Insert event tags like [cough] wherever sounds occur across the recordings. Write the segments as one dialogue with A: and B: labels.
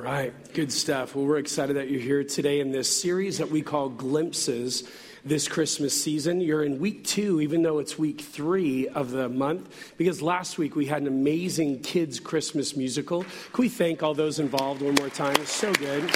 A: right, good stuff. Well, we're excited that you're here today in this series that we call Glimpses this Christmas season. You're in week two, even though it's week three of the month, because last week we had an amazing kids' Christmas musical. Can we thank all those involved one more time? It's so good.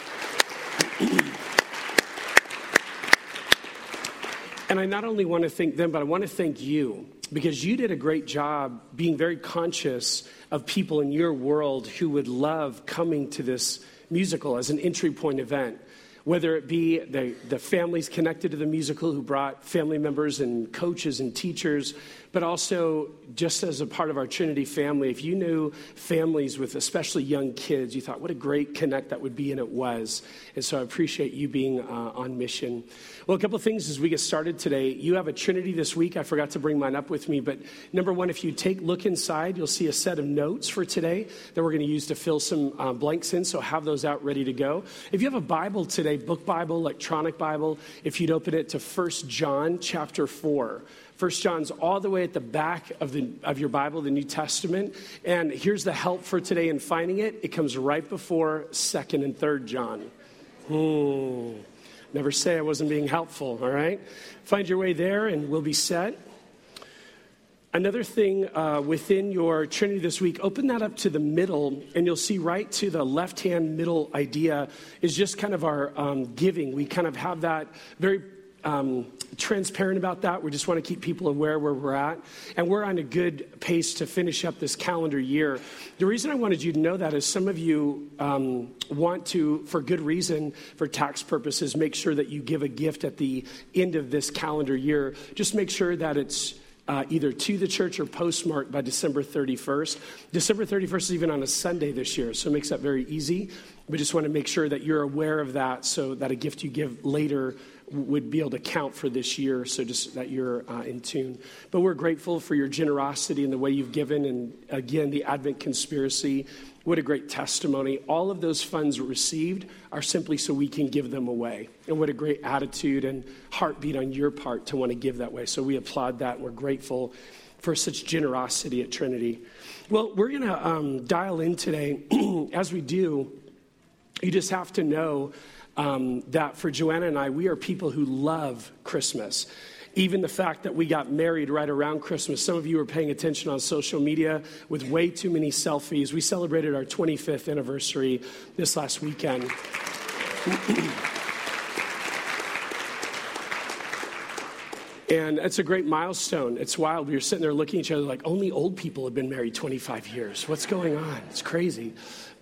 A: And I not only want to thank them, but I want to thank you because you did a great job being very conscious of people in your world who would love coming to this musical as an entry point event. Whether it be the, the families connected to the musical who brought family members and coaches and teachers, but also just as a part of our Trinity family, if you knew families with especially young kids, you thought, what a great connect that would be, and it was. And so I appreciate you being uh, on mission. Well, a couple of things as we get started today. You have a Trinity this week. I forgot to bring mine up with me, but number one, if you take look inside, you'll see a set of notes for today that we're going to use to fill some uh, blanks in. So have those out ready to go. If you have a Bible today, book Bible, electronic Bible, if you'd open it to First John chapter 4. First John's all the way at the back of, the, of your Bible, the New Testament. And here's the help for today in finding it. It comes right before Second and Third John. Hmm. Never say I wasn't being helpful, all right? Find your way there and we'll be set. Another thing uh, within your Trinity this week, open that up to the middle, and you'll see right to the left hand middle idea is just kind of our um, giving. We kind of have that very um, transparent about that. We just want to keep people aware where we're at. And we're on a good pace to finish up this calendar year. The reason I wanted you to know that is some of you um, want to, for good reason, for tax purposes, make sure that you give a gift at the end of this calendar year. Just make sure that it's uh, either to the church or postmarked by December 31st. December 31st is even on a Sunday this year, so it makes that very easy. We just want to make sure that you're aware of that so that a gift you give later would be able to count for this year, so just that you're uh, in tune. But we're grateful for your generosity and the way you've given, and again, the Advent conspiracy. What a great testimony. All of those funds received are simply so we can give them away. And what a great attitude and heartbeat on your part to want to give that way. So we applaud that. We're grateful for such generosity at Trinity. Well, we're going to um, dial in today. [clears throat] As we do, you just have to know um, that for Joanna and I, we are people who love Christmas. Even the fact that we got married right around Christmas. Some of you are paying attention on social media with way too many selfies. We celebrated our 25th anniversary this last weekend. [clears throat] And it's a great milestone. It's wild. We were sitting there looking at each other like, only old people have been married 25 years. What's going on? It's crazy.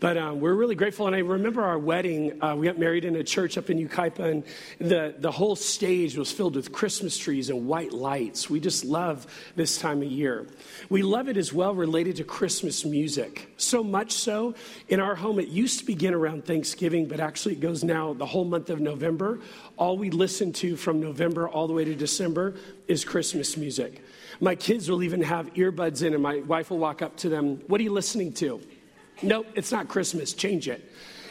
A: But um, we're really grateful. And I remember our wedding, uh, we got married in a church up in Yucaipa, and the, the whole stage was filled with Christmas trees and white lights. We just love this time of year. We love it as well related to Christmas music. So much so, in our home, it used to begin around Thanksgiving, but actually it goes now the whole month of November. All we listen to from November all the way to December is Christmas music. My kids will even have earbuds in, and my wife will walk up to them, What are you listening to? Nope, it's not Christmas. Change it.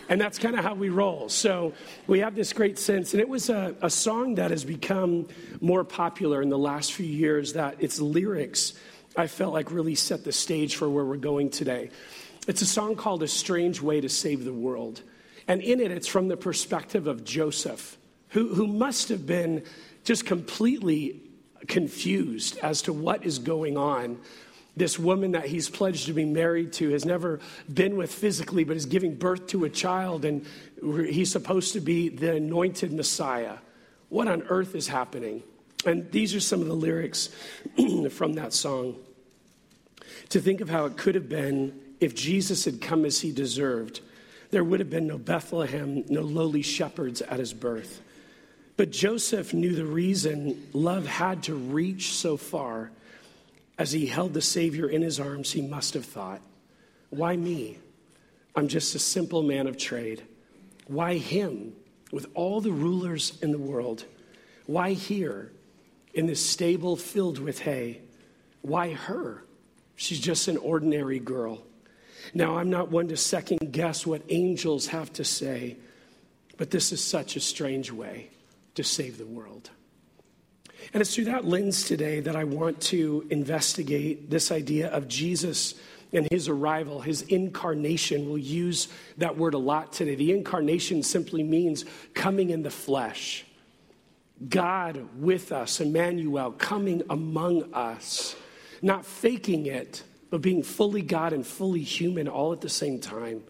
A: And that's kind of how we roll. So we have this great sense. And it was a, a song that has become more popular in the last few years, that its lyrics, I felt like, really set the stage for where we're going today. It's a song called A Strange Way to Save the World. And in it, it's from the perspective of Joseph, who, who must have been just completely confused as to what is going on this woman that he's pledged to be married to has never been with physically, but is giving birth to a child, and he's supposed to be the anointed Messiah. What on earth is happening? And these are some of the lyrics [clears throat] from that song. To think of how it could have been if Jesus had come as he deserved, there would have been no Bethlehem, no lowly shepherds at his birth. But Joseph knew the reason love had to reach so far as he held the Savior in his arms, he must have thought, Why me? I'm just a simple man of trade. Why him with all the rulers in the world? Why here in this stable filled with hay? Why her? She's just an ordinary girl. Now, I'm not one to second guess what angels have to say, but this is such a strange way to save the world. And it's through that lens today that I want to investigate this idea of Jesus and his arrival, his incarnation. We'll use that word a lot today. The incarnation simply means coming in the flesh. God with us, Emmanuel, coming among us, not faking it, but being fully God and fully human all at the same time.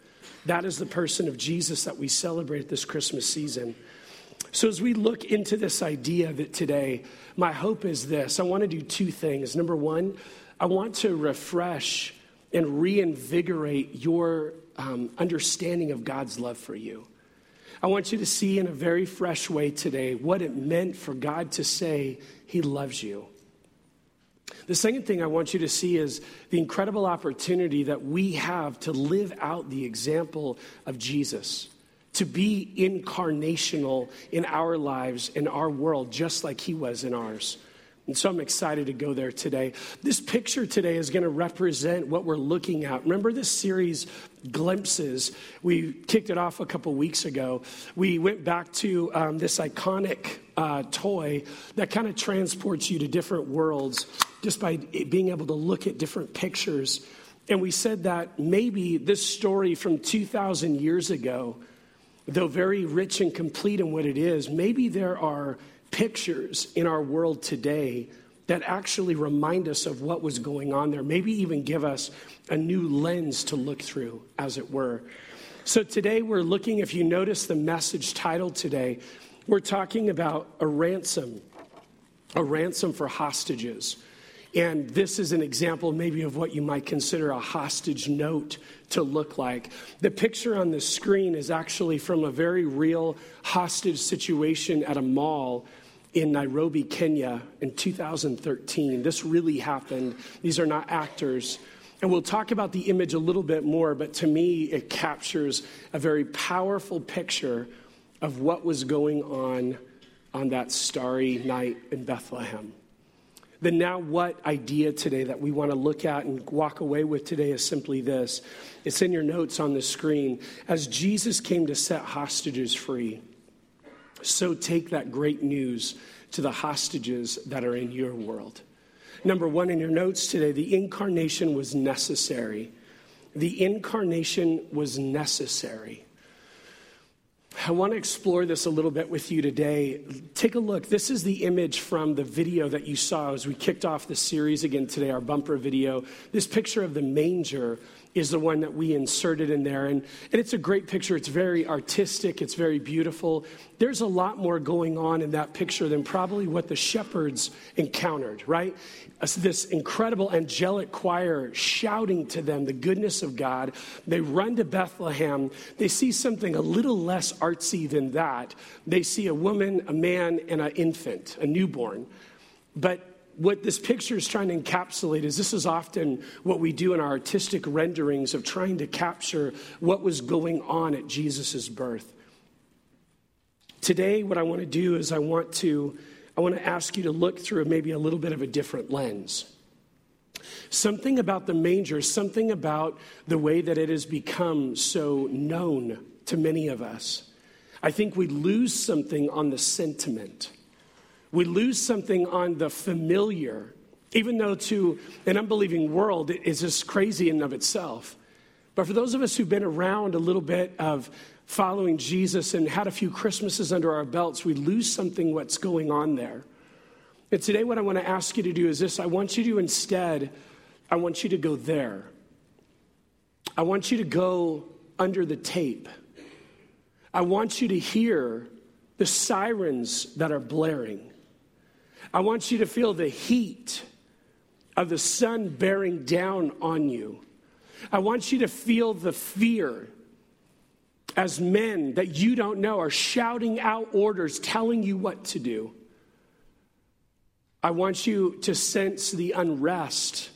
A: That is the person of Jesus that we celebrate this Christmas season. So, as we look into this idea that today, my hope is this I want to do two things. Number one, I want to refresh and reinvigorate your um, understanding of God's love for you. I want you to see in a very fresh way today what it meant for God to say, He loves you. The second thing I want you to see is the incredible opportunity that we have to live out the example of Jesus, to be incarnational in our lives, in our world, just like He was in ours. And so I'm excited to go there today. This picture today is going to represent what we're looking at. Remember this series, Glimpses? We kicked it off a couple weeks ago. We went back to um, this iconic uh, toy that kind of transports you to different worlds just by being able to look at different pictures. And we said that maybe this story from 2,000 years ago, though very rich and complete in what it is, maybe there are pictures in our world today that actually remind us of what was going on there, maybe even give us a new lens to look through, as it were. So today we're looking, if you notice the message title today, we're talking about a ransom, a ransom for hostages. And this is an example, maybe, of what you might consider a hostage note to look like. The picture on the screen is actually from a very real hostage situation at a mall in Nairobi, Kenya in 2013. This really happened. These are not actors. And we'll talk about the image a little bit more, but to me, it captures a very powerful picture of what was going on on that starry night in Bethlehem. The now what idea today that we want to look at and walk away with today is simply this it's in your notes on the screen. As Jesus came to set hostages free, so take that great news to the hostages that are in your world. Number one, in your notes today, the incarnation was necessary. The incarnation was necessary. I want to explore this a little bit with you today. Take a look. This is the image from the video that you saw as we kicked off the series again today, our bumper video. This picture of the manger is the one that we inserted in there. And, and it's a great picture. It's very artistic, it's very beautiful. There's a lot more going on in that picture than probably what the shepherds encountered, right? Uh, this incredible angelic choir shouting to them the goodness of God. They run to Bethlehem. They see something a little less artsy than that. They see a woman, a man, and an infant, a newborn. But what this picture is trying to encapsulate is this is often what we do in our artistic renderings of trying to capture what was going on at Jesus' birth. Today, what I want to do is I want to I want to ask you to look through maybe a little bit of a different lens. Something about the manger, something about the way that it has become so known to many of us. I think we lose something on the sentiment. We lose something on the familiar, even though to an unbelieving world it is just crazy in and of itself. But for those of us who've been around a little bit of following Jesus and had a few Christmases under our belts, we lose something what's going on there. And today, what I want to ask you to do is this I want you to instead, I want you to go there. I want you to go under the tape. I want you to hear the sirens that are blaring. I want you to feel the heat of the sun bearing down on you. I want you to feel the fear as men that you don't know are shouting out orders, telling you what to do. I want you to sense the unrest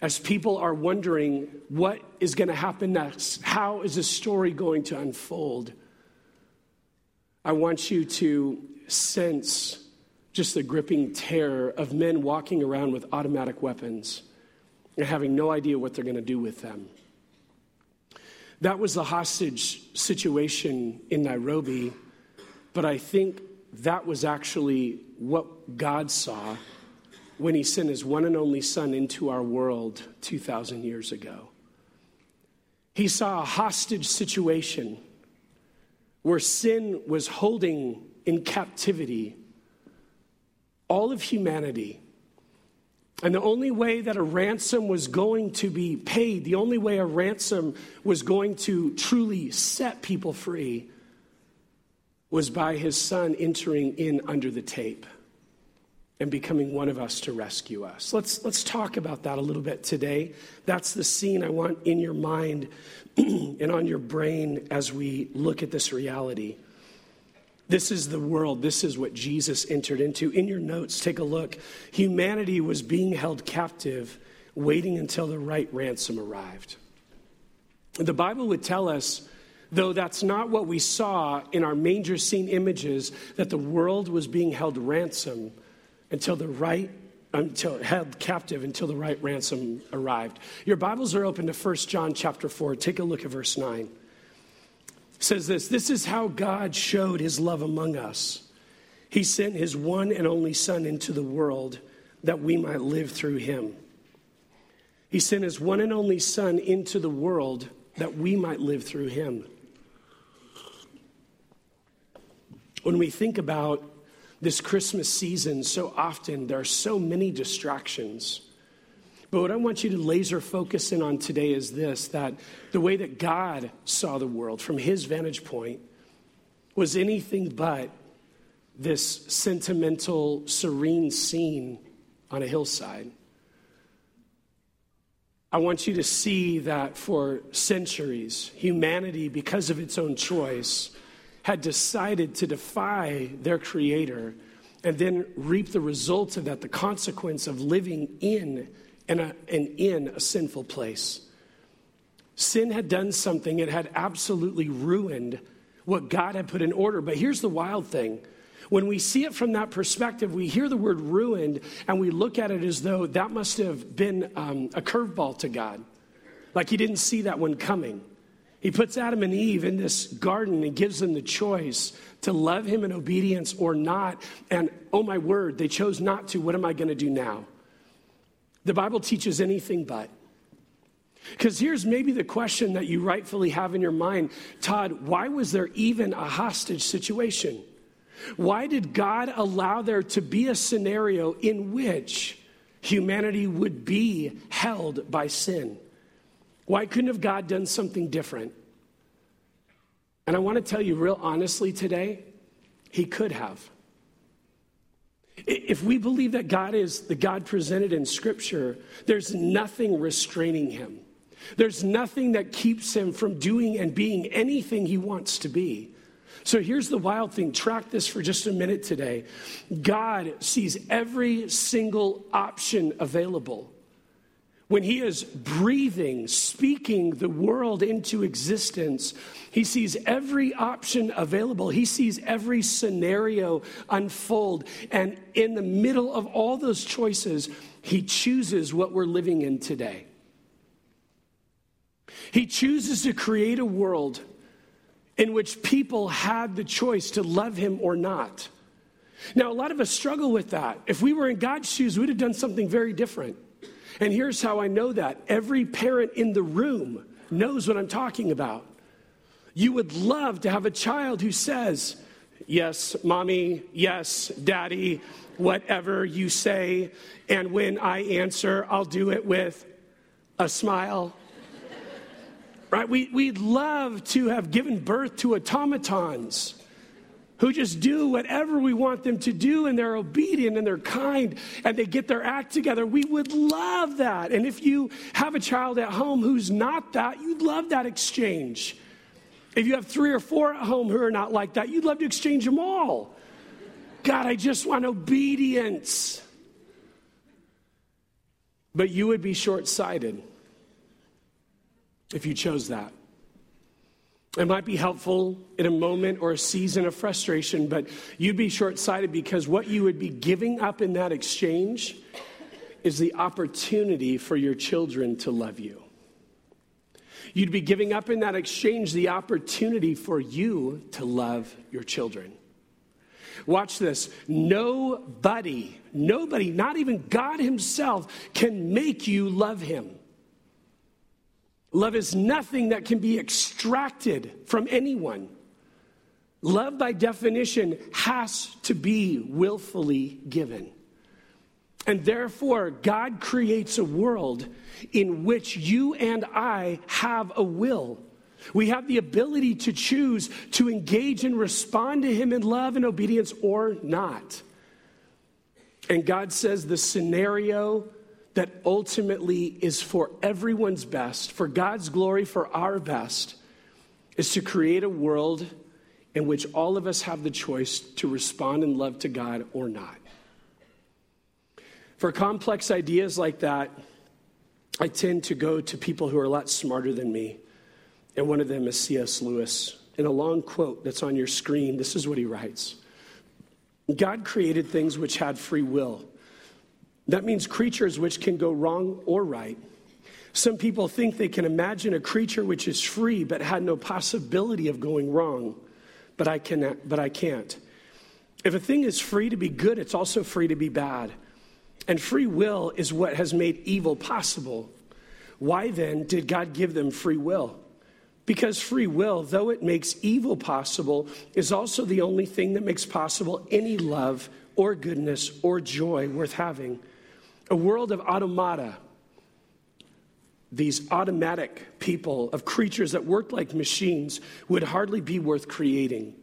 A: as people are wondering what is going to happen next. How is the story going to unfold? I want you to sense just the gripping terror of men walking around with automatic weapons and having no idea what they're going to do with them. That was the hostage situation in Nairobi, but I think that was actually what God saw when He sent His one and only Son into our world 2,000 years ago. He saw a hostage situation where sin was holding in captivity all of humanity. And the only way that a ransom was going to be paid, the only way a ransom was going to truly set people free, was by his son entering in under the tape and becoming one of us to rescue us. Let's, let's talk about that a little bit today. That's the scene I want in your mind [clears throat] and on your brain as we look at this reality. This is the world. This is what Jesus entered into. In your notes, take a look. Humanity was being held captive, waiting until the right ransom arrived. The Bible would tell us, though that's not what we saw in our manger scene images, that the world was being held ransom until the right until held captive until the right ransom arrived. Your Bibles are open to 1 John chapter 4. Take a look at verse 9 says this This is how God showed his love among us. He sent his one and only Son into the world that we might live through him. He sent his one and only Son into the world that we might live through him. When we think about this Christmas season, so often there are so many distractions. But what I want you to laser focus in on today is this that the way that God saw the world from his vantage point was anything but this sentimental, serene scene on a hillside. I want you to see that for centuries, humanity, because of its own choice, had decided to defy their creator and then reap the results of that, the consequence of living in and, a, and in a sinful place. Sin had done something, it had absolutely ruined what God had put in order. But here's the wild thing when we see it from that perspective, we hear the word ruined and we look at it as though that must have been um, a curveball to God. Like he didn't see that one coming. He puts Adam and Eve in this garden and gives them the choice to love him in obedience or not. And oh my word, they chose not to. What am I going to do now? The Bible teaches anything but. Because here's maybe the question that you rightfully have in your mind Todd, why was there even a hostage situation? Why did God allow there to be a scenario in which humanity would be held by sin? Why couldn't have God done something different? And I want to tell you real honestly today, He could have. If we believe that God is the God presented in Scripture, there's nothing restraining him. There's nothing that keeps him from doing and being anything he wants to be. So here's the wild thing track this for just a minute today. God sees every single option available when he is breathing, speaking the world into existence, he sees every option available. He sees every scenario unfold. And in the middle of all those choices, he chooses what we're living in today. He chooses to create a world in which people had the choice to love him or not. Now, a lot of us struggle with that. If we were in God's shoes, we'd have done something very different. And here's how I know that every parent in the room knows what I'm talking about. You would love to have a child who says, Yes, mommy, yes, daddy, whatever you say. And when I answer, I'll do it with a smile. right? We, we'd love to have given birth to automatons who just do whatever we want them to do and they're obedient and they're kind and they get their act together. We would love that. And if you have a child at home who's not that, you'd love that exchange. If you have three or four at home who are not like that, you'd love to exchange them all. God, I just want obedience. But you would be short sighted if you chose that. It might be helpful in a moment or a season of frustration, but you'd be short sighted because what you would be giving up in that exchange is the opportunity for your children to love you. You'd be giving up in that exchange the opportunity for you to love your children. Watch this. Nobody, nobody, not even God Himself, can make you love Him. Love is nothing that can be extracted from anyone. Love, by definition, has to be willfully given. And therefore, God creates a world in which you and I have a will. We have the ability to choose to engage and respond to Him in love and obedience or not. And God says the scenario that ultimately is for everyone's best, for God's glory, for our best, is to create a world in which all of us have the choice to respond in love to God or not. For complex ideas like that, I tend to go to people who are a lot smarter than me. And one of them is C.S. Lewis. In a long quote that's on your screen, this is what he writes God created things which had free will. That means creatures which can go wrong or right. Some people think they can imagine a creature which is free but had no possibility of going wrong, but I, can, but I can't. If a thing is free to be good, it's also free to be bad. And free will is what has made evil possible. Why then did God give them free will? Because free will, though it makes evil possible, is also the only thing that makes possible any love or goodness or joy worth having. A world of automata, these automatic people, of creatures that work like machines, would hardly be worth creating.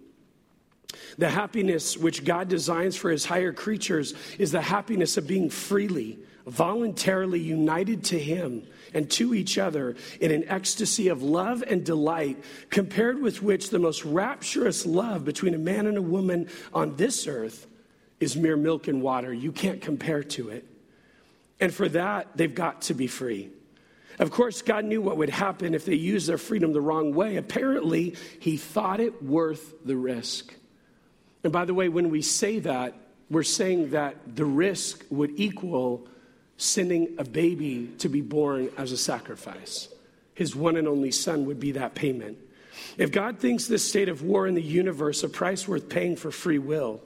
A: The happiness which God designs for his higher creatures is the happiness of being freely, voluntarily united to him and to each other in an ecstasy of love and delight, compared with which the most rapturous love between a man and a woman on this earth is mere milk and water. You can't compare to it. And for that, they've got to be free. Of course, God knew what would happen if they used their freedom the wrong way. Apparently, He thought it worth the risk. And by the way, when we say that, we're saying that the risk would equal sending a baby to be born as a sacrifice. His one and only son would be that payment. If God thinks this state of war in the universe a price worth paying for free will,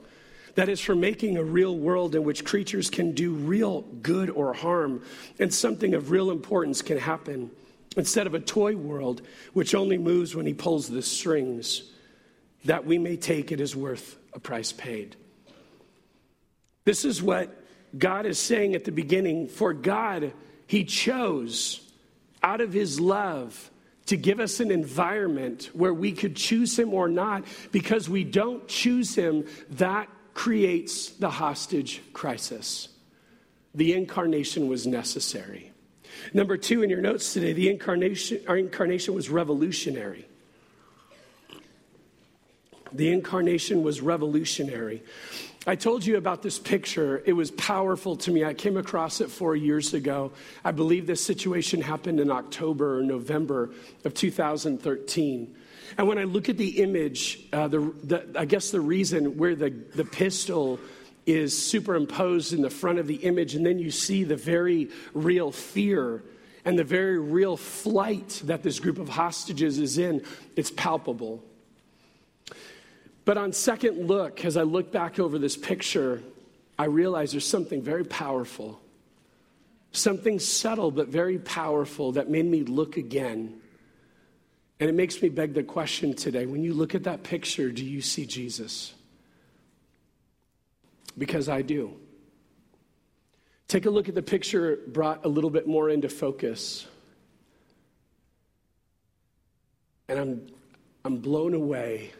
A: that is for making a real world in which creatures can do real good or harm and something of real importance can happen instead of a toy world which only moves when he pulls the strings, that we may take it as worth a price paid. This is what God is saying at the beginning. For God, He chose out of His love to give us an environment where we could choose Him or not. Because we don't choose Him, that creates the hostage crisis. The incarnation was necessary. Number two in your notes today, the incarnation, our incarnation was revolutionary. The incarnation was revolutionary. I told you about this picture. It was powerful to me. I came across it four years ago. I believe this situation happened in October or November of 2013. And when I look at the image, uh, the, the, I guess the reason where the, the pistol is superimposed in the front of the image, and then you see the very real fear and the very real flight that this group of hostages is in, it's palpable. But on second look, as I look back over this picture, I realize there's something very powerful, something subtle but very powerful that made me look again. And it makes me beg the question today when you look at that picture, do you see Jesus? Because I do. Take a look at the picture brought a little bit more into focus. And I'm, I'm blown away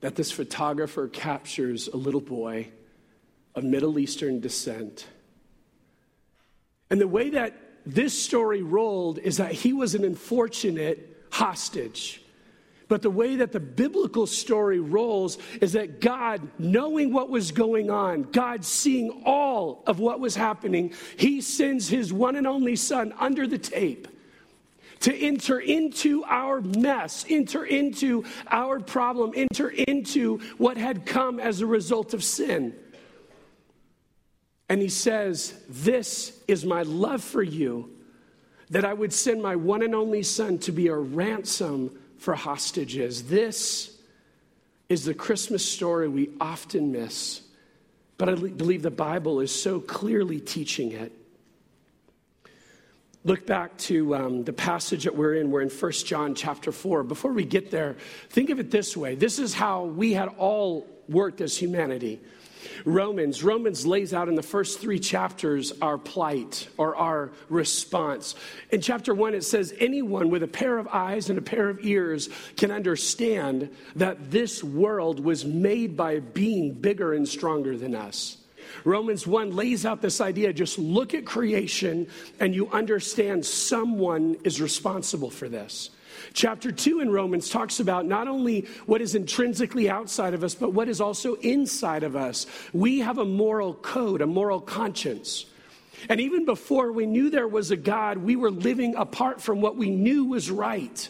A: that this photographer captures a little boy of Middle Eastern descent. And the way that this story rolled is that he was an unfortunate hostage. But the way that the biblical story rolls is that God, knowing what was going on, God seeing all of what was happening, he sends his one and only son under the tape to enter into our mess, enter into our problem, enter into what had come as a result of sin. And he says, This is my love for you, that I would send my one and only son to be a ransom for hostages. This is the Christmas story we often miss, but I believe the Bible is so clearly teaching it. look back to um, the passage that we're in. We're in 1 John chapter 4. Before we get there, think of it this way this is how we had all worked as humanity. Romans. Romans lays out in the first three chapters our plight or our response. In chapter one, it says, Anyone with a pair of eyes and a pair of ears can understand that this world was made by a being bigger and stronger than us. Romans 1 lays out this idea just look at creation and you understand someone is responsible for this. Chapter 2 in Romans talks about not only what is intrinsically outside of us, but what is also inside of us. We have a moral code, a moral conscience. And even before we knew there was a God, we were living apart from what we knew was right.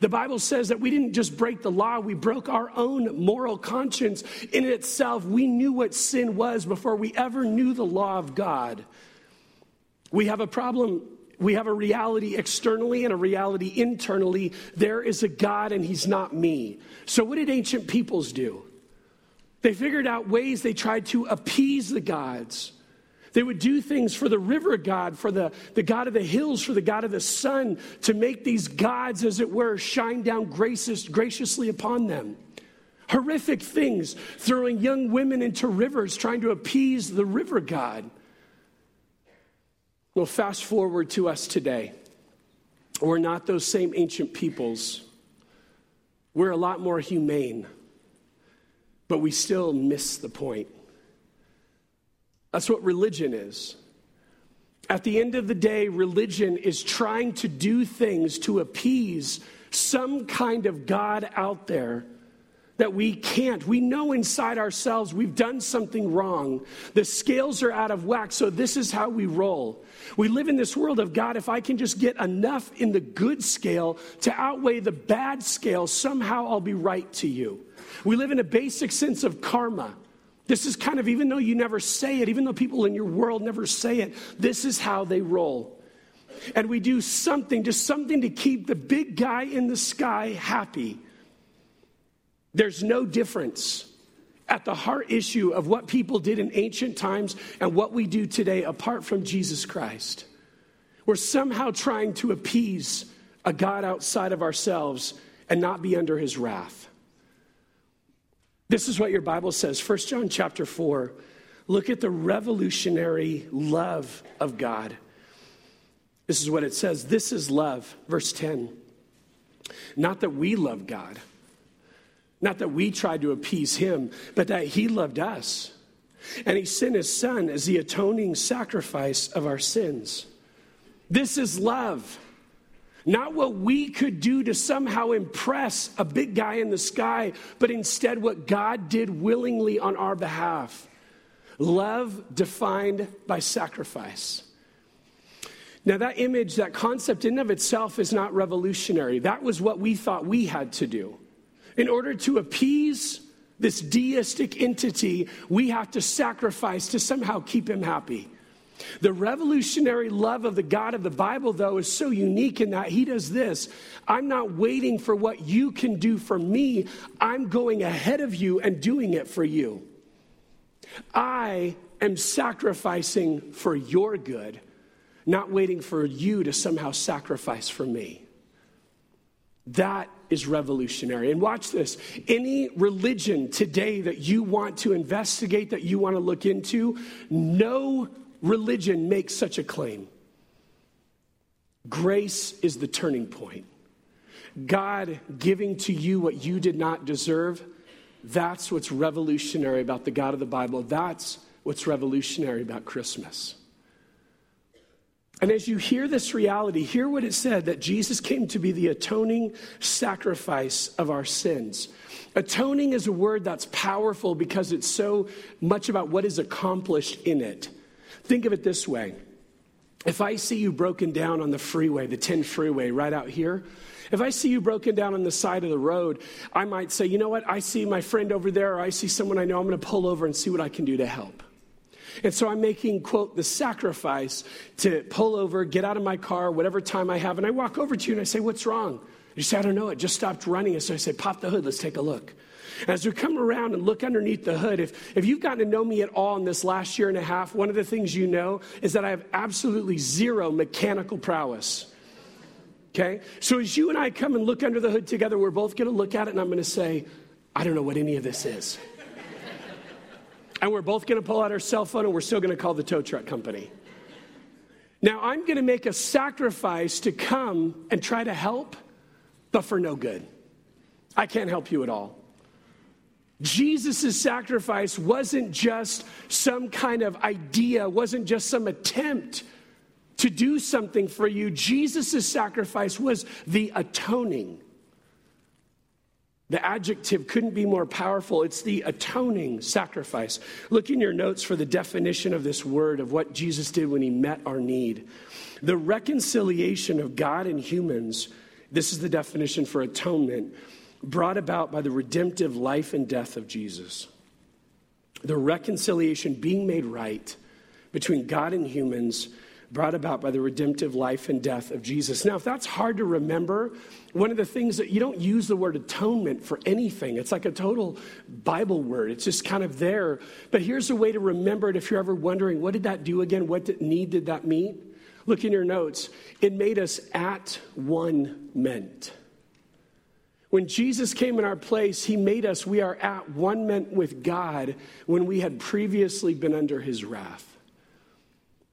A: The Bible says that we didn't just break the law, we broke our own moral conscience in itself. We knew what sin was before we ever knew the law of God. We have a problem we have a reality externally and a reality internally. There is a God and he's not me. So, what did ancient peoples do? They figured out ways they tried to appease the gods. They would do things for the river god, for the, the god of the hills, for the god of the sun, to make these gods, as it were, shine down gracious, graciously upon them. Horrific things, throwing young women into rivers, trying to appease the river god. Well, fast forward to us today. We're not those same ancient peoples. We're a lot more humane, but we still miss the point. That's what religion is. At the end of the day, religion is trying to do things to appease some kind of God out there that we can't. We know inside ourselves we've done something wrong. The scales are out of whack, so this is how we roll. We live in this world of God, if I can just get enough in the good scale to outweigh the bad scale, somehow I'll be right to you. We live in a basic sense of karma. This is kind of, even though you never say it, even though people in your world never say it, this is how they roll. And we do something, just something to keep the big guy in the sky happy. There's no difference at the heart issue of what people did in ancient times and what we do today apart from Jesus Christ. We're somehow trying to appease a God outside of ourselves and not be under his wrath. This is what your Bible says, 1 John chapter 4. Look at the revolutionary love of God. This is what it says. This is love, verse 10. Not that we love God not that we tried to appease him, but that he loved us. And he sent his son as the atoning sacrifice of our sins. This is love. Not what we could do to somehow impress a big guy in the sky, but instead what God did willingly on our behalf. Love defined by sacrifice. Now, that image, that concept in of itself is not revolutionary. That was what we thought we had to do. In order to appease this deistic entity, we have to sacrifice to somehow keep him happy. The revolutionary love of the God of the Bible, though, is so unique in that he does this I'm not waiting for what you can do for me, I'm going ahead of you and doing it for you. I am sacrificing for your good, not waiting for you to somehow sacrifice for me. That is revolutionary. And watch this any religion today that you want to investigate, that you want to look into, no religion makes such a claim. Grace is the turning point. God giving to you what you did not deserve, that's what's revolutionary about the God of the Bible. That's what's revolutionary about Christmas. And as you hear this reality, hear what it said that Jesus came to be the atoning sacrifice of our sins. Atoning is a word that's powerful because it's so much about what is accomplished in it. Think of it this way if I see you broken down on the freeway, the 10 freeway right out here, if I see you broken down on the side of the road, I might say, you know what, I see my friend over there, or I see someone I know, I'm going to pull over and see what I can do to help. And so I'm making, quote, the sacrifice to pull over, get out of my car, whatever time I have, and I walk over to you and I say, What's wrong? You say, I don't know, it just stopped running. And so I say, Pop the hood, let's take a look. As we come around and look underneath the hood, if, if you've gotten to know me at all in this last year and a half, one of the things you know is that I have absolutely zero mechanical prowess. Okay? So as you and I come and look under the hood together, we're both going to look at it and I'm going to say, I don't know what any of this is. And we're both going to pull out our cell phone and we're still going to call the tow truck company. Now, I'm going to make a sacrifice to come and try to help, but for no good. I can't help you at all. Jesus' sacrifice wasn't just some kind of idea, wasn't just some attempt to do something for you. Jesus' sacrifice was the atoning. The adjective couldn't be more powerful. It's the atoning sacrifice. Look in your notes for the definition of this word, of what Jesus did when he met our need. The reconciliation of God and humans, this is the definition for atonement brought about by the redemptive life and death of Jesus. The reconciliation being made right between God and humans brought about by the redemptive life and death of Jesus. Now, if that's hard to remember, one of the things that you don't use the word atonement for anything, it's like a total Bible word. It's just kind of there. But here's a way to remember it if you're ever wondering what did that do again? What did, need did that mean? Look in your notes. It made us at one meant. When Jesus came in our place, he made us, we are at one meant with God when we had previously been under his wrath.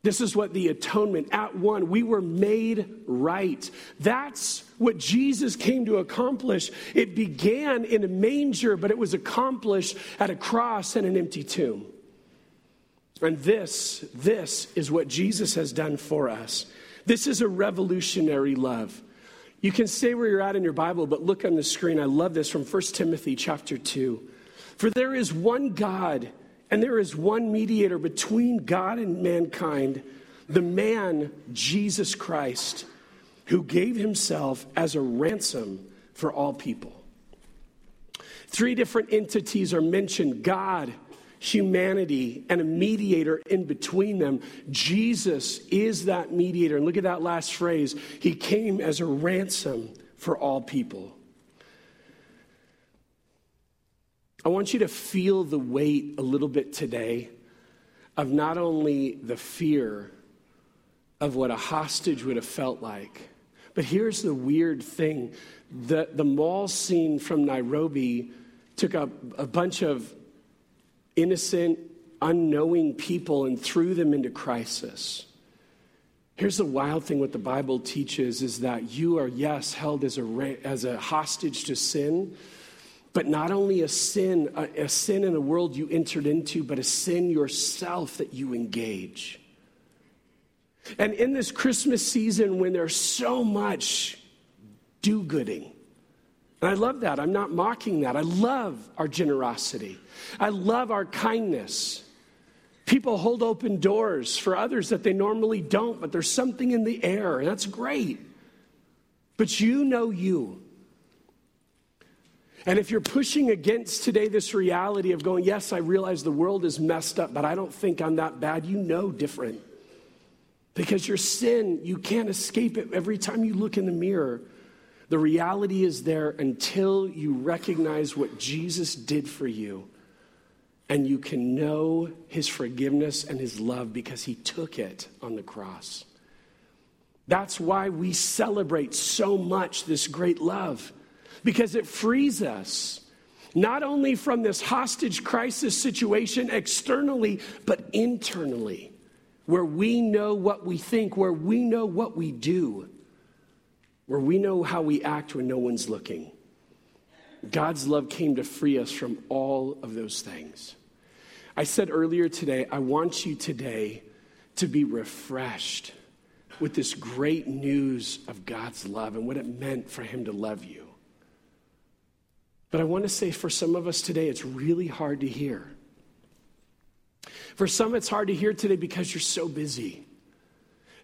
A: This is what the atonement, at one, we were made right. That's what Jesus came to accomplish. It began in a manger, but it was accomplished at a cross and an empty tomb. And this, this is what Jesus has done for us. This is a revolutionary love. You can say where you're at in your Bible, but look on the screen. I love this from 1 Timothy chapter 2. For there is one God, and there is one mediator between God and mankind, the man, Jesus Christ, who gave himself as a ransom for all people. Three different entities are mentioned God, humanity and a mediator in between them. Jesus is that mediator. And look at that last phrase He came as a ransom for all people. I want you to feel the weight a little bit today of not only the fear of what a hostage would have felt like, but here's the weird thing the, the mall scene from Nairobi took up a bunch of innocent, unknowing people and threw them into crisis. Here's the wild thing what the Bible teaches is that you are, yes, held as a, as a hostage to sin, but not only a sin, a, a sin in a world you entered into, but a sin yourself that you engage. And in this Christmas season, when there's so much do gooding, and I love that. I'm not mocking that. I love our generosity. I love our kindness. People hold open doors for others that they normally don't, but there's something in the air, and that's great. But you know you. And if you're pushing against today this reality of going, yes, I realize the world is messed up, but I don't think I'm that bad, you know different. Because your sin, you can't escape it every time you look in the mirror. The reality is there until you recognize what Jesus did for you and you can know his forgiveness and his love because he took it on the cross. That's why we celebrate so much this great love because it frees us not only from this hostage crisis situation externally, but internally, where we know what we think, where we know what we do where we know how we act when no one's looking. God's love came to free us from all of those things. I said earlier today, I want you today to be refreshed with this great news of God's love and what it meant for Him to love you. But I want to say for some of us today, it's really hard to hear. For some, it's hard to hear today because you're so busy.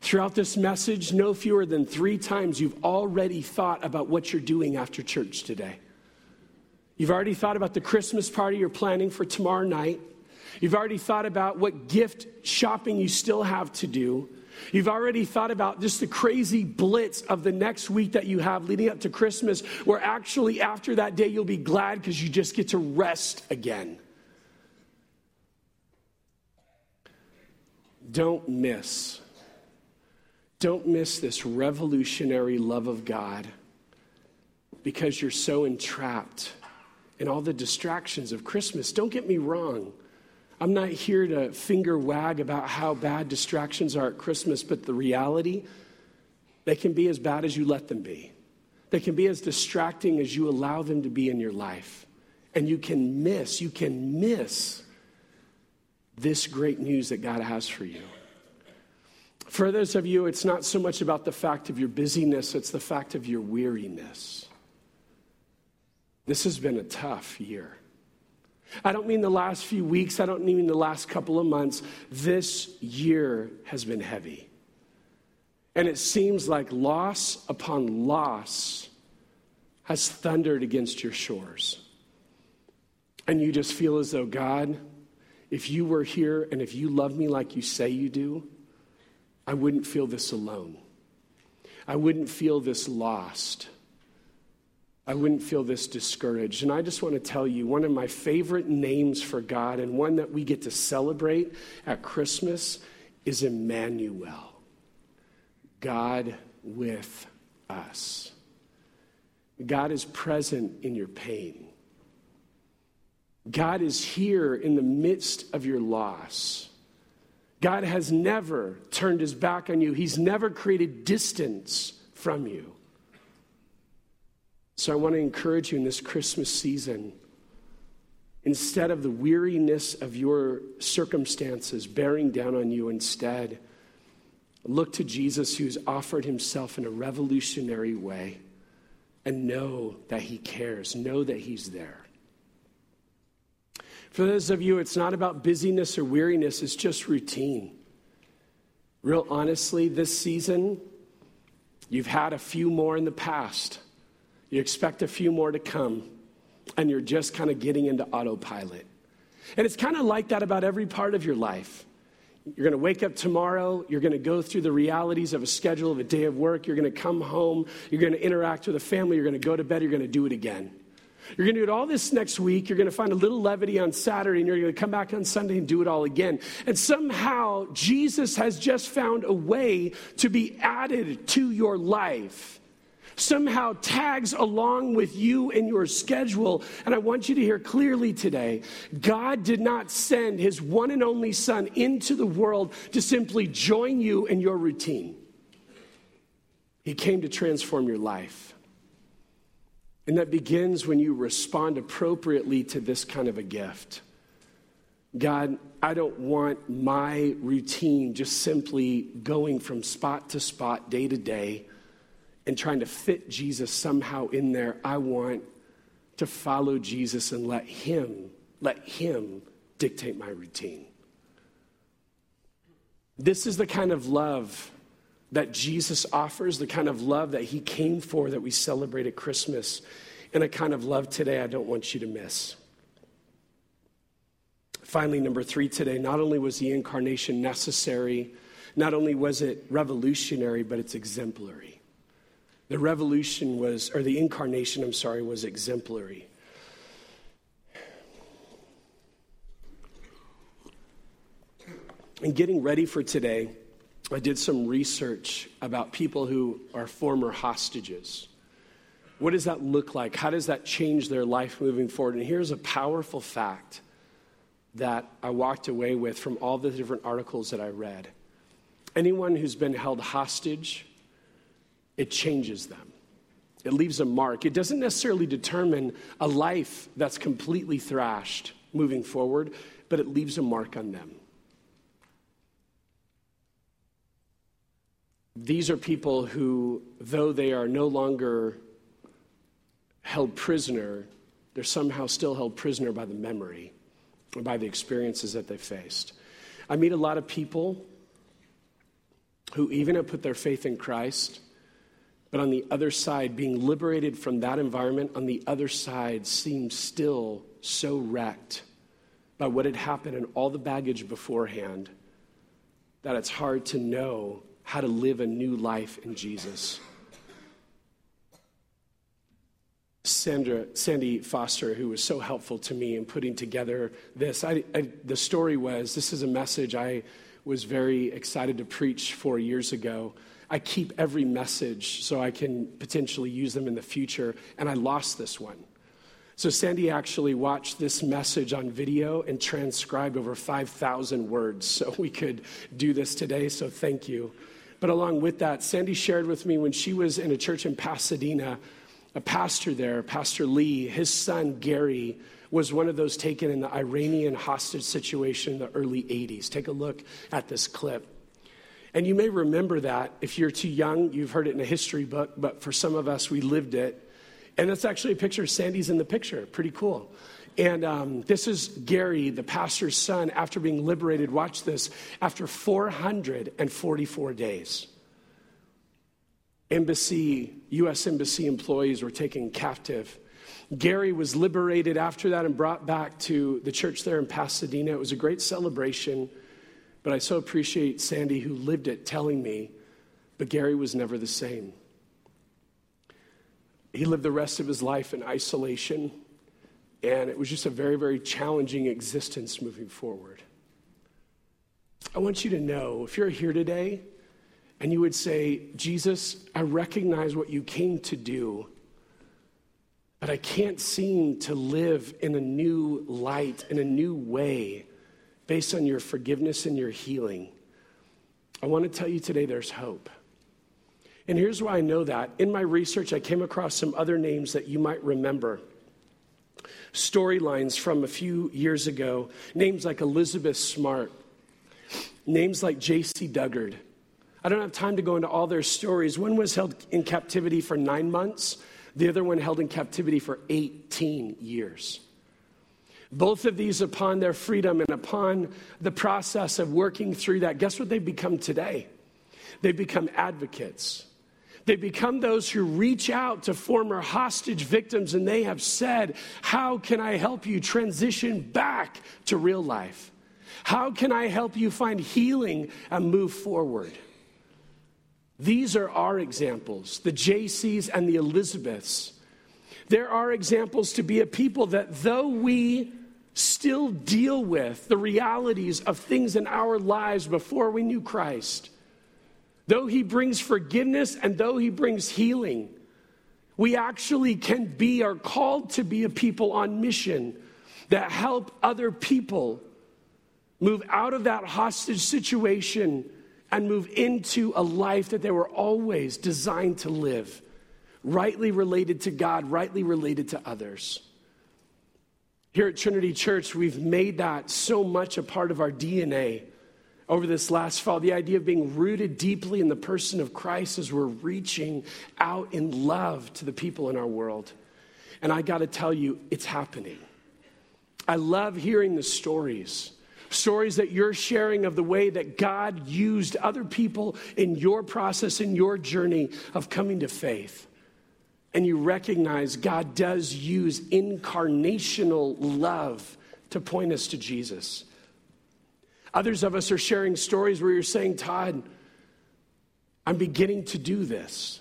A: Throughout this message, no fewer than three times you've already thought about what you're doing after church today. You've already thought about the Christmas party you're planning for tomorrow night. You've already thought about what gift shopping you still have to do. You've already thought about just the crazy blitz of the next week that you have leading up to Christmas, where actually after that day you'll be glad because you just get to rest again. Don't miss. Don't miss this revolutionary love of God because you're so entrapped in all the distractions of Christmas. Don't get me wrong. I'm not here to finger wag about how bad distractions are at Christmas, but the reality, they can be as bad as you let them be. They can be as distracting as you allow them to be in your life. And you can miss, you can miss this great news that God has for you. For those of you, it's not so much about the fact of your busyness, it's the fact of your weariness. This has been a tough year. I don't mean the last few weeks, I don't mean the last couple of months. This year has been heavy. And it seems like loss upon loss has thundered against your shores. And you just feel as though, God, if you were here and if you love me like you say you do, I wouldn't feel this alone. I wouldn't feel this lost. I wouldn't feel this discouraged. And I just want to tell you one of my favorite names for God and one that we get to celebrate at Christmas is Emmanuel God with us. God is present in your pain. God is here in the midst of your loss. God has never turned his back on you, He's never created distance from you. So I want to encourage you in this Christmas season. Instead of the weariness of your circumstances bearing down on you, instead, look to Jesus who's offered himself in a revolutionary way and know that he cares, know that he's there. For those of you, it's not about busyness or weariness, it's just routine. Real honestly, this season, you've had a few more in the past. You expect a few more to come, and you're just kind of getting into autopilot. And it's kind of like that about every part of your life. You're going to wake up tomorrow. You're going to go through the realities of a schedule of a day of work. You're going to come home. You're going to interact with a family. You're going to go to bed. You're going to do it again. You're going to do it all this next week. You're going to find a little levity on Saturday, and you're going to come back on Sunday and do it all again. And somehow, Jesus has just found a way to be added to your life somehow tags along with you and your schedule. And I want you to hear clearly today God did not send his one and only Son into the world to simply join you in your routine, He came to transform your life. And that begins when you respond appropriately to this kind of a gift. God, I don't want my routine just simply going from spot to spot, day to day and trying to fit Jesus somehow in there. I want to follow Jesus and let Him, let Him dictate my routine. This is the kind of love that Jesus offers, the kind of love that He came for that we celebrate at Christmas, and a kind of love today I don't want you to miss. Finally, number three today, not only was the incarnation necessary, not only was it revolutionary, but it's exemplary. The revolution was, or the incarnation, I'm sorry, was exemplary. In getting ready for today, I did some research about people who are former hostages. What does that look like? How does that change their life moving forward? And here's a powerful fact that I walked away with from all the different articles that I read. Anyone who's been held hostage it changes them. It leaves a mark. It doesn't necessarily determine a life that's completely thrashed moving forward, but it leaves a mark on them. These are people who, though they are no longer held prisoner, they're somehow still held prisoner by the memory or by the experiences that they faced. I meet a lot of people who even have put their faith in Christ but on the other side, being liberated from that environment, on the other side, seems still so wrecked by what had happened and all the baggage beforehand that it's hard to know how to live a new life in Jesus. Sandra, Sandy Foster, who was so helpful to me in putting together this. I, I, the story was this is a message I was very excited to preach four years ago. I keep every message so I can potentially use them in the future, and I lost this one. So, Sandy actually watched this message on video and transcribed over 5,000 words so we could do this today. So, thank you. But along with that, Sandy shared with me when she was in a church in Pasadena a pastor there, Pastor Lee, his son Gary was one of those taken in the Iranian hostage situation in the early 80s. Take a look at this clip. And you may remember that. If you're too young, you've heard it in a history book, but for some of us, we lived it. And that's actually a picture. Sandy's in the picture. Pretty cool. And um, this is Gary, the pastor's son, after being liberated. Watch this. After 444 days embassy, U.S. embassy employees were taken captive. Gary was liberated after that and brought back to the church there in Pasadena. It was a great celebration, but I so appreciate Sandy, who lived it, telling me, but Gary was never the same. He lived the rest of his life in isolation, and it was just a very, very challenging existence moving forward. I want you to know if you're here today and you would say, Jesus, I recognize what you came to do, but I can't seem to live in a new light, in a new way, based on your forgiveness and your healing. I want to tell you today there's hope. And here's why I know that. In my research, I came across some other names that you might remember. Storylines from a few years ago, names like Elizabeth Smart, names like Jaycee Dugard. I don't have time to go into all their stories. One was held in captivity for nine months, the other one held in captivity for 18 years. Both of these, upon their freedom and upon the process of working through that, guess what they've become today? They've become advocates. They become those who reach out to former hostage victims and they have said, How can I help you transition back to real life? How can I help you find healing and move forward? These are our examples, the JCs and the Elizabeths. There are examples to be a people that though we still deal with the realities of things in our lives before we knew Christ, though He brings forgiveness and though He brings healing, we actually can be, are called to be a people on mission that help other people move out of that hostage situation and move into a life that they were always designed to live, rightly related to God, rightly related to others. Here at Trinity Church, we've made that so much a part of our DNA over this last fall. The idea of being rooted deeply in the person of Christ as we're reaching out in love to the people in our world. And I got to tell you, it's happening. I love hearing the stories stories that you're sharing of the way that God used other people in your process, in your journey of coming to faith. And you recognize God does use incarnational love to point us to Jesus. Others of us are sharing stories where you're saying, Todd, I'm beginning to do this.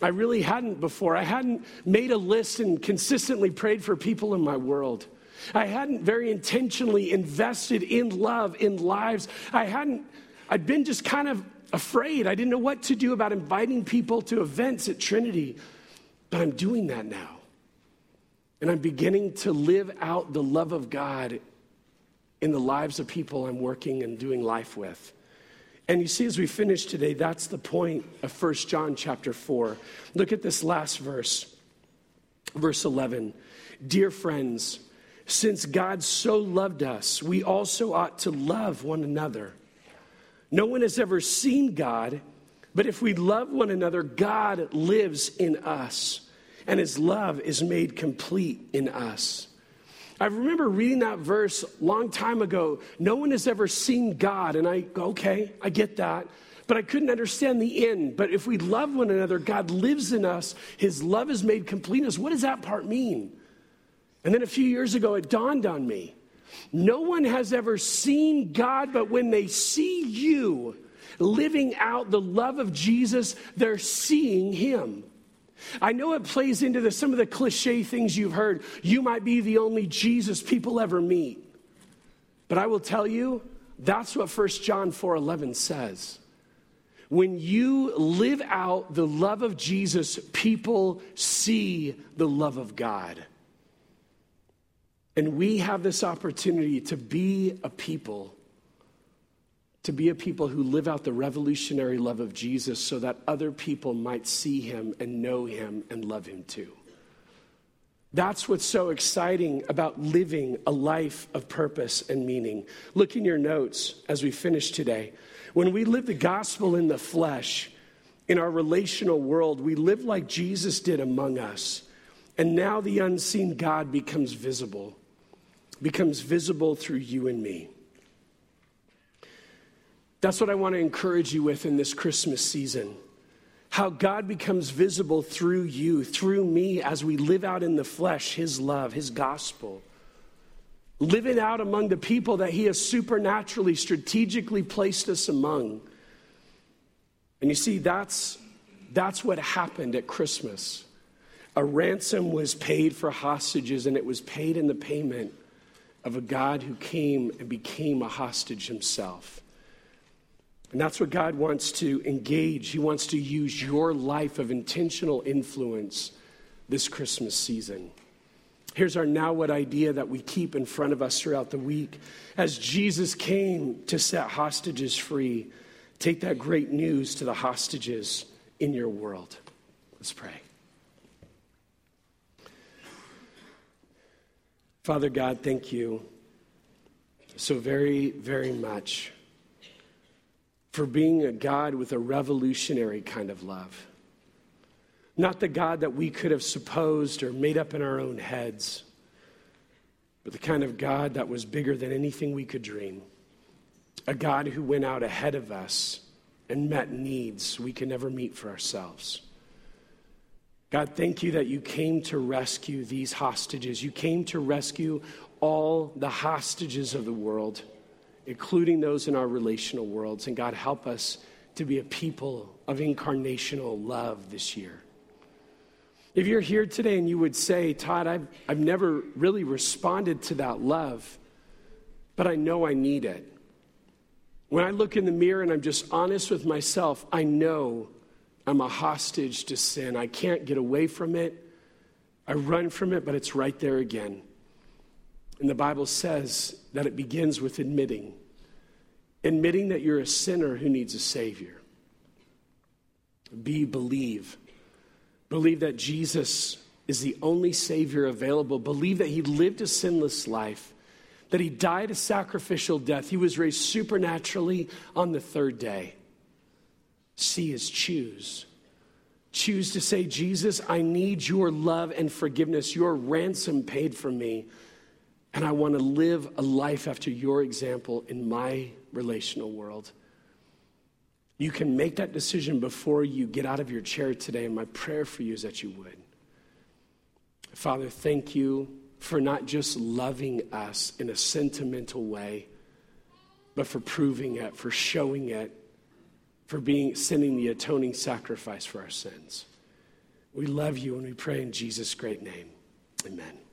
A: I really hadn't before. I hadn't made a list and consistently prayed for people in my world. I hadn't very intentionally invested in love, in lives. I hadn't, I'd been just kind of afraid. I didn't know what to do about inviting people to events at Trinity. But I'm doing that now. And I'm beginning to live out the love of God in the lives of people I'm working and doing life with. And you see, as we finish today, that's the point of 1 John chapter 4. Look at this last verse, verse 11. Dear friends, since God so loved us, we also ought to love one another. No one has ever seen God, but if we love one another, God lives in us, and his love is made complete in us. I remember reading that verse a long time ago. No one has ever seen God, and I go, okay, I get that. But I couldn't understand the end. But if we love one another, God lives in us. His love is made complete in us. What does that part mean? And then a few years ago, it dawned on me No one has ever seen God, but when they see you living out the love of Jesus, they're seeing Him. I know it plays into the, some of the cliche things you've heard. You might be the only Jesus people ever meet. But I will tell you, that's what 1 John 4:11 says. When you live out the love of Jesus, people see the love of God. And we have this opportunity to be a people, to be a people who live out the revolutionary love of Jesus so that other people might see him and know him and love him too. That's what's so exciting about living a life of purpose and meaning. Look in your notes as we finish today. When we live the gospel in the flesh, in our relational world, we live like Jesus did among us. And now the unseen God becomes visible becomes visible through you and me. That's what I want to encourage you with in this Christmas season. How God becomes visible through you, through me, as we live out in the flesh His love, His gospel. Living out among the people that He has supernaturally, strategically placed us among. And you see, that's, that's what happened at Christmas. A ransom was paid for hostages, and it was paid in the payment of a God who came and became a hostage himself. And that's what God wants to engage. He wants to use your life of intentional influence this Christmas season. Here's our now what idea that we keep in front of us throughout the week. As Jesus came to set hostages free, take that great news to the hostages in your world. Let's pray. Father God, thank you so very, very much for being a God with a revolutionary kind of love. Not the God that we could have supposed or made up in our own heads, but the kind of God that was bigger than anything we could dream. A God who went out ahead of us and met needs we can never meet for ourselves. God, thank you that you came to rescue these hostages. You came to rescue all the hostages of the world, including those in our relational worlds. And God, help us to be a people of incarnational love this year. If you're here today and you would say, Todd, I've, I've never really responded to that love, but I know I need it. When I look in the mirror and I'm just honest with myself, I know I'm a hostage to sin. I can't get away from it. I run from it, but it's right there again. And the Bible says that it begins with admitting admitting that you're a sinner who needs a Savior. B, believe. Believe that Jesus is the only Savior available. Believe that He lived a sinless life, that He died a sacrificial death. He was raised supernaturally on the third day. C is choose. Choose to say, Jesus, I need your love and forgiveness, your ransom paid for me. And I want to live a life after your example in my relational world. You can make that decision before you get out of your chair today, and my prayer for you is that you would. Father, thank you for not just loving us in a sentimental way, but for proving it, for showing it, for being sending the atoning sacrifice for our sins. We love you and we pray in Jesus' great name. Amen.